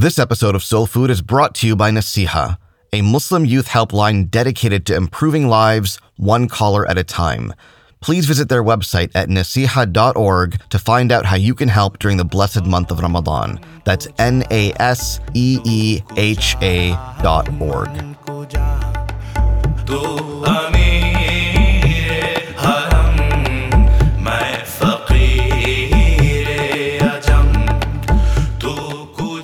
This episode of Soul Food is brought to you by Naseeha, a Muslim youth helpline dedicated to improving lives one caller at a time. Please visit their website at naseeha.org to find out how you can help during the blessed month of Ramadan. That's N A S E E H A dot org.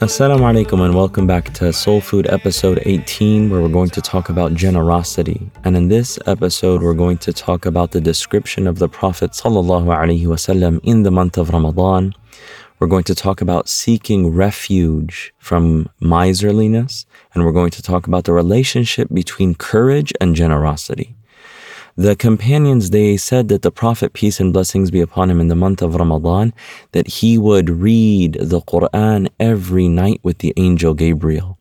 Assalamu alaikum and welcome back to Soul Food episode 18, where we're going to talk about generosity. And in this episode, we're going to talk about the description of the Prophet wasallam in the month of Ramadan. We're going to talk about seeking refuge from miserliness, and we're going to talk about the relationship between courage and generosity. The companions, they said that the Prophet, peace and blessings be upon him, in the month of Ramadan, that he would read the Quran every night with the angel Gabriel.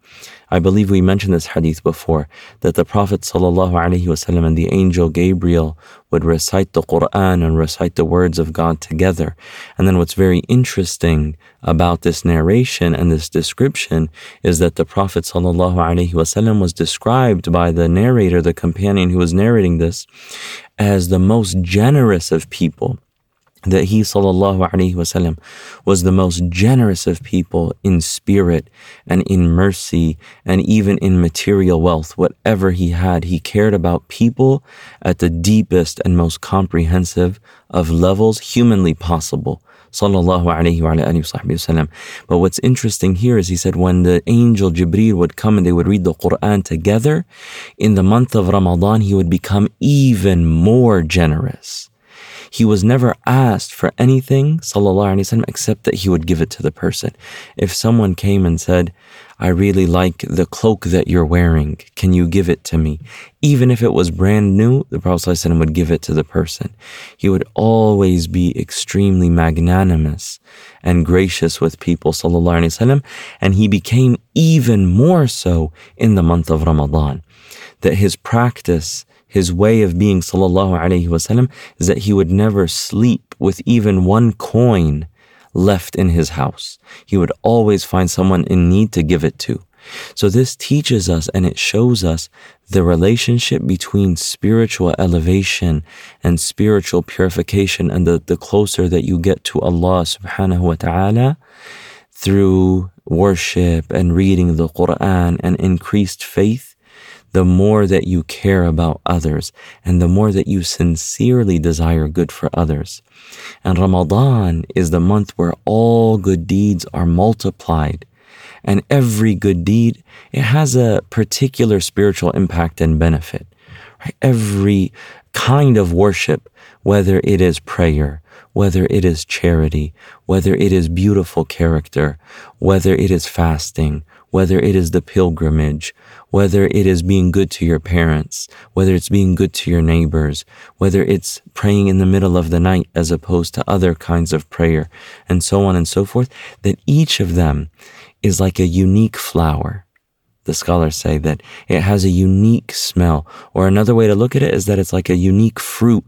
I believe we mentioned this hadith before that the Prophet ﷺ and the angel Gabriel would recite the Quran and recite the words of God together. And then what's very interesting about this narration and this description is that the Prophet ﷺ was described by the narrator, the companion who was narrating this, as the most generous of people that he sallallahu alaihi wasallam was the most generous of people in spirit and in mercy and even in material wealth. Whatever he had he cared about people at the deepest and most comprehensive of levels humanly possible sallallahu alaihi wasallam but what's interesting here is he said when the angel jibril would come and they would read the quran together in the month of ramadan he would become even more generous he was never asked for anything, sallallahu alaihi wasallam, except that he would give it to the person. If someone came and said, I really like the cloak that you're wearing, can you give it to me? Even if it was brand new, the Prophet would give it to the person. He would always be extremely magnanimous and gracious with people, sallallahu alaihi wasallam, and he became even more so in the month of Ramadan. That his practice his way of being sallallahu alaihi wasallam is that he would never sleep with even one coin left in his house. He would always find someone in need to give it to. So this teaches us and it shows us the relationship between spiritual elevation and spiritual purification and the, the closer that you get to Allah subhanahu wa ta'ala through worship and reading the Quran and increased faith the more that you care about others and the more that you sincerely desire good for others. And Ramadan is the month where all good deeds are multiplied. And every good deed, it has a particular spiritual impact and benefit. Right? Every kind of worship, whether it is prayer, whether it is charity, whether it is beautiful character, whether it is fasting, whether it is the pilgrimage, whether it is being good to your parents, whether it's being good to your neighbors, whether it's praying in the middle of the night as opposed to other kinds of prayer, and so on and so forth, that each of them is like a unique flower. The scholars say that it has a unique smell, or another way to look at it is that it's like a unique fruit,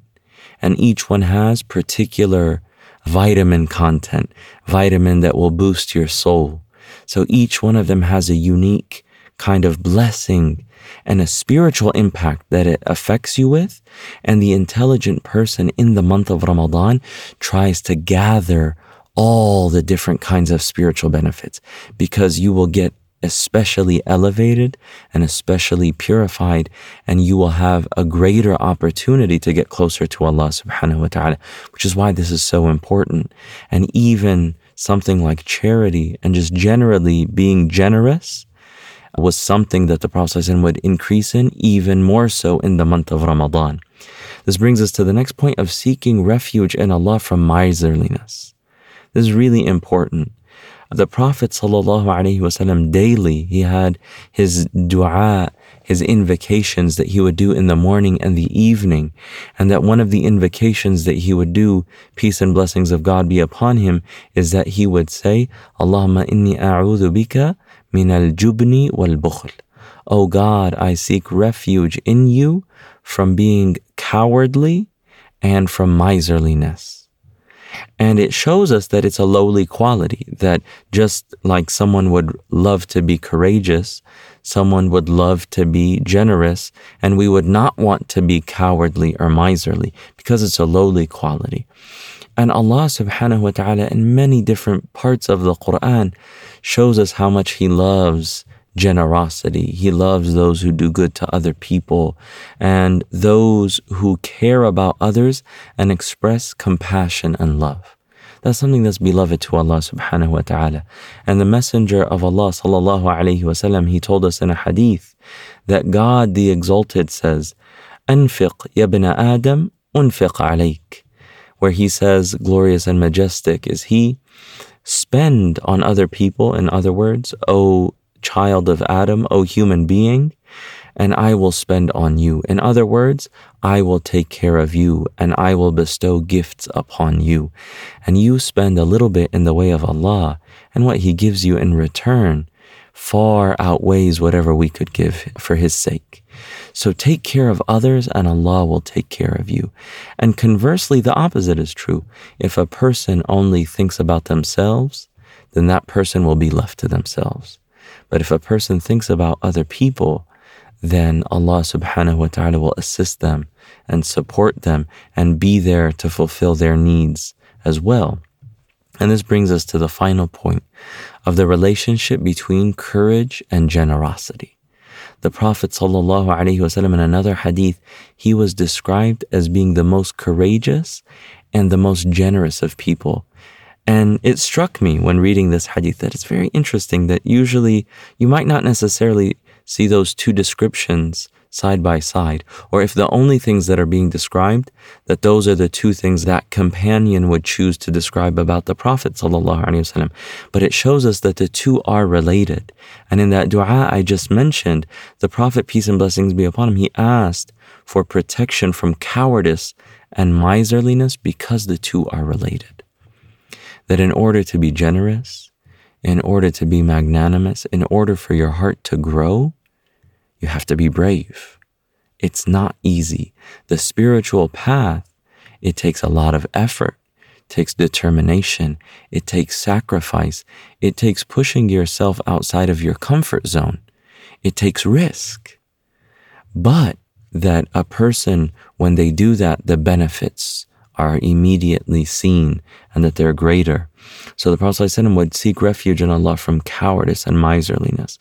and each one has particular vitamin content, vitamin that will boost your soul. So each one of them has a unique kind of blessing and a spiritual impact that it affects you with. And the intelligent person in the month of Ramadan tries to gather all the different kinds of spiritual benefits because you will get especially elevated and especially purified and you will have a greater opportunity to get closer to Allah subhanahu wa ta'ala which is why this is so important and even something like charity and just generally being generous was something that the Prophet ﷺ would increase in even more so in the month of Ramadan. This brings us to the next point of seeking refuge in Allah from miserliness. This is really important. The Prophet ﷺ daily, he had his dua, his invocations that he would do in the morning and the evening. And that one of the invocations that he would do, peace and blessings of God be upon him, is that he would say, Allahumma inni a'udhu bika min al-jubni wal-bukhl. Oh God, I seek refuge in you from being cowardly and from miserliness. And it shows us that it's a lowly quality, that just like someone would love to be courageous, someone would love to be generous, and we would not want to be cowardly or miserly because it's a lowly quality. And Allah subhanahu wa ta'ala in many different parts of the Quran shows us how much He loves generosity. He loves those who do good to other people and those who care about others and express compassion and love. That's something that's beloved to Allah subhanahu wa ta'ala. And the Messenger of Allah sallallahu alayhi wasallam, he told us in a hadith that God the Exalted says, Anfiq yabna Adam, unfiq alayk. Where he says, glorious and majestic is he. Spend on other people, in other words, O child of Adam, O human being, and I will spend on you. In other words, I will take care of you and I will bestow gifts upon you. And you spend a little bit in the way of Allah, and what He gives you in return far outweighs whatever we could give for His sake. So take care of others and Allah will take care of you. And conversely, the opposite is true. If a person only thinks about themselves, then that person will be left to themselves. But if a person thinks about other people, then Allah subhanahu wa ta'ala will assist them and support them and be there to fulfill their needs as well. And this brings us to the final point of the relationship between courage and generosity. The Prophet ﷺ in another hadith, he was described as being the most courageous and the most generous of people. And it struck me when reading this hadith that it's very interesting that usually you might not necessarily see those two descriptions side by side, or if the only things that are being described, that those are the two things that companion would choose to describe about the Prophet. But it shows us that the two are related. And in that dua I just mentioned, the Prophet, peace and blessings be upon him, he asked for protection from cowardice and miserliness because the two are related that in order to be generous, in order to be magnanimous, in order for your heart to grow, you have to be brave. It's not easy. The spiritual path, it takes a lot of effort, it takes determination, it takes sacrifice, it takes pushing yourself outside of your comfort zone, it takes risk. But that a person, when they do that, the benefits are immediately seen and that they're greater. So the Prophet ﷺ would seek refuge in Allah from cowardice and miserliness.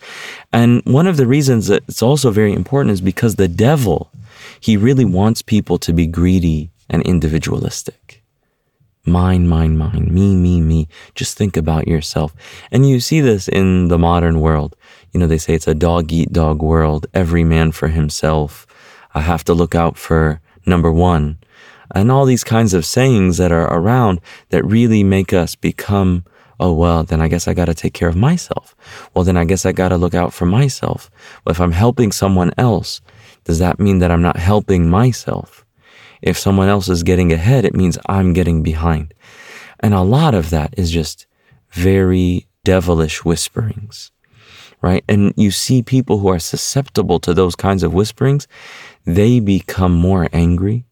And one of the reasons that it's also very important is because the devil, he really wants people to be greedy and individualistic. Mine, mine, mine, me, me, me. Just think about yourself. And you see this in the modern world. You know, they say it's a dog eat dog world, every man for himself. I have to look out for number one and all these kinds of sayings that are around that really make us become oh well then i guess i got to take care of myself. Well then i guess i got to look out for myself. Well if i'm helping someone else does that mean that i'm not helping myself? If someone else is getting ahead it means i'm getting behind. And a lot of that is just very devilish whisperings right? And you see people who are susceptible to those kinds of whisperings they become more angry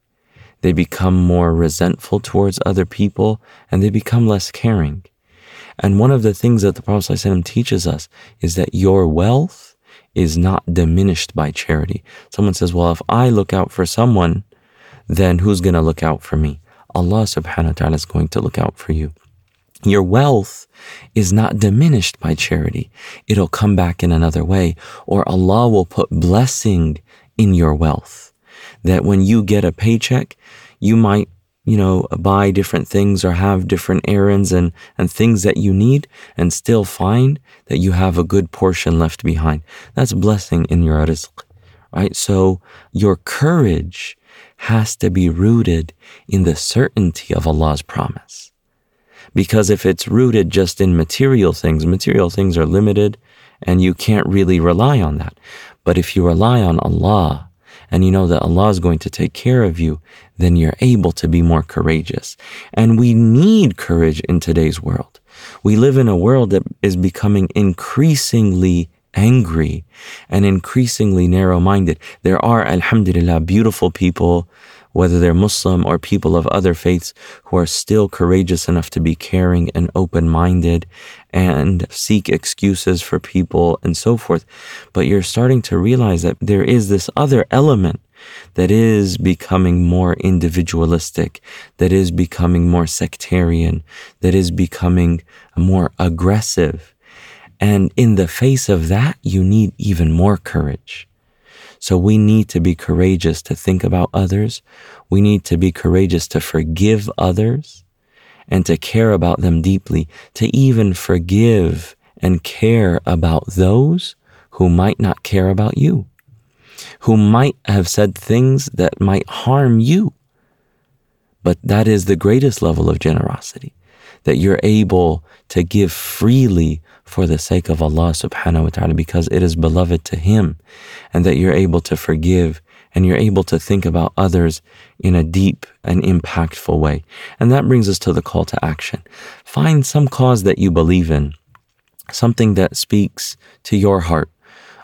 they become more resentful towards other people and they become less caring. And one of the things that the Prophet ﷺ teaches us is that your wealth is not diminished by charity. Someone says, Well, if I look out for someone, then who's going to look out for me? Allah subhanahu wa ta'ala is going to look out for you. Your wealth is not diminished by charity. It'll come back in another way, or Allah will put blessing in your wealth that when you get a paycheck, you might, you know, buy different things or have different errands and, and things that you need and still find that you have a good portion left behind. That's blessing in your rizq, right? So your courage has to be rooted in the certainty of Allah's promise. Because if it's rooted just in material things, material things are limited and you can't really rely on that. But if you rely on Allah and you know that Allah is going to take care of you, then you're able to be more courageous. And we need courage in today's world. We live in a world that is becoming increasingly angry and increasingly narrow minded. There are, alhamdulillah, beautiful people, whether they're Muslim or people of other faiths, who are still courageous enough to be caring and open minded and seek excuses for people and so forth. But you're starting to realize that there is this other element that is becoming more individualistic, that is becoming more sectarian, that is becoming more aggressive. And in the face of that, you need even more courage. So we need to be courageous to think about others. We need to be courageous to forgive others and to care about them deeply, to even forgive and care about those who might not care about you who might have said things that might harm you. But that is the greatest level of generosity, that you're able to give freely for the sake of Allah subhanahu wa ta'ala because it is beloved to Him, and that you're able to forgive and you're able to think about others in a deep and impactful way. And that brings us to the call to action. Find some cause that you believe in, something that speaks to your heart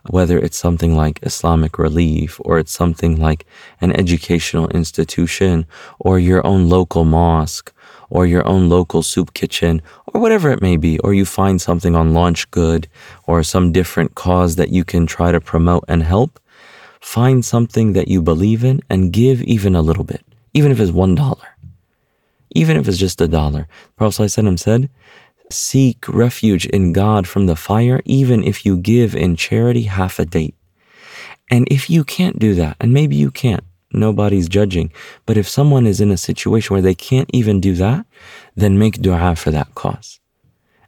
whether it's something like Islamic Relief or it's something like an educational institution or your own local mosque or your own local soup kitchen or whatever it may be, or you find something on LaunchGood or some different cause that you can try to promote and help, find something that you believe in and give even a little bit, even if it's one dollar. Even if it's just a dollar. Prophet said, seek refuge in God from the fire, even if you give in charity half a date. And if you can't do that, and maybe you can't, nobody's judging, but if someone is in a situation where they can't even do that, then make dua for that cause.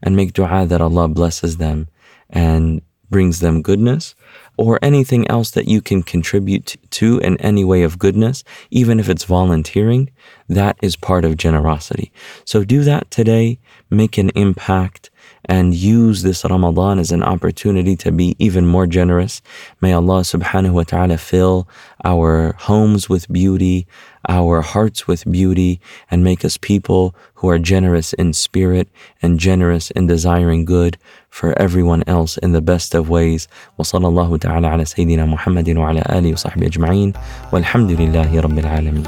And make dua that Allah blesses them and brings them goodness or anything else that you can contribute to in any way of goodness, even if it's volunteering, that is part of generosity. So do that today, make an impact, and use this Ramadan as an opportunity to be even more generous. May Allah subhanahu wa ta'ala fill our homes with beauty, our hearts with beauty, and make us people who are generous in spirit and generous in desiring good for everyone else in the best of ways. وصلى الله تعالى على سيدنا محمد وعلى آله وصحبه أجمعين والحمد لله رب العالمين.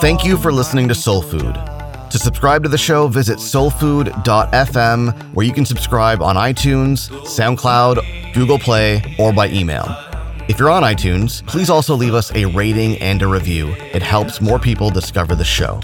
Thank you for listening to Soul Food. To subscribe to the show, visit soulfood.fm, where you can subscribe on iTunes, SoundCloud, Google Play, or by email. If you're on iTunes, please also leave us a rating and a review. It helps more people discover the show.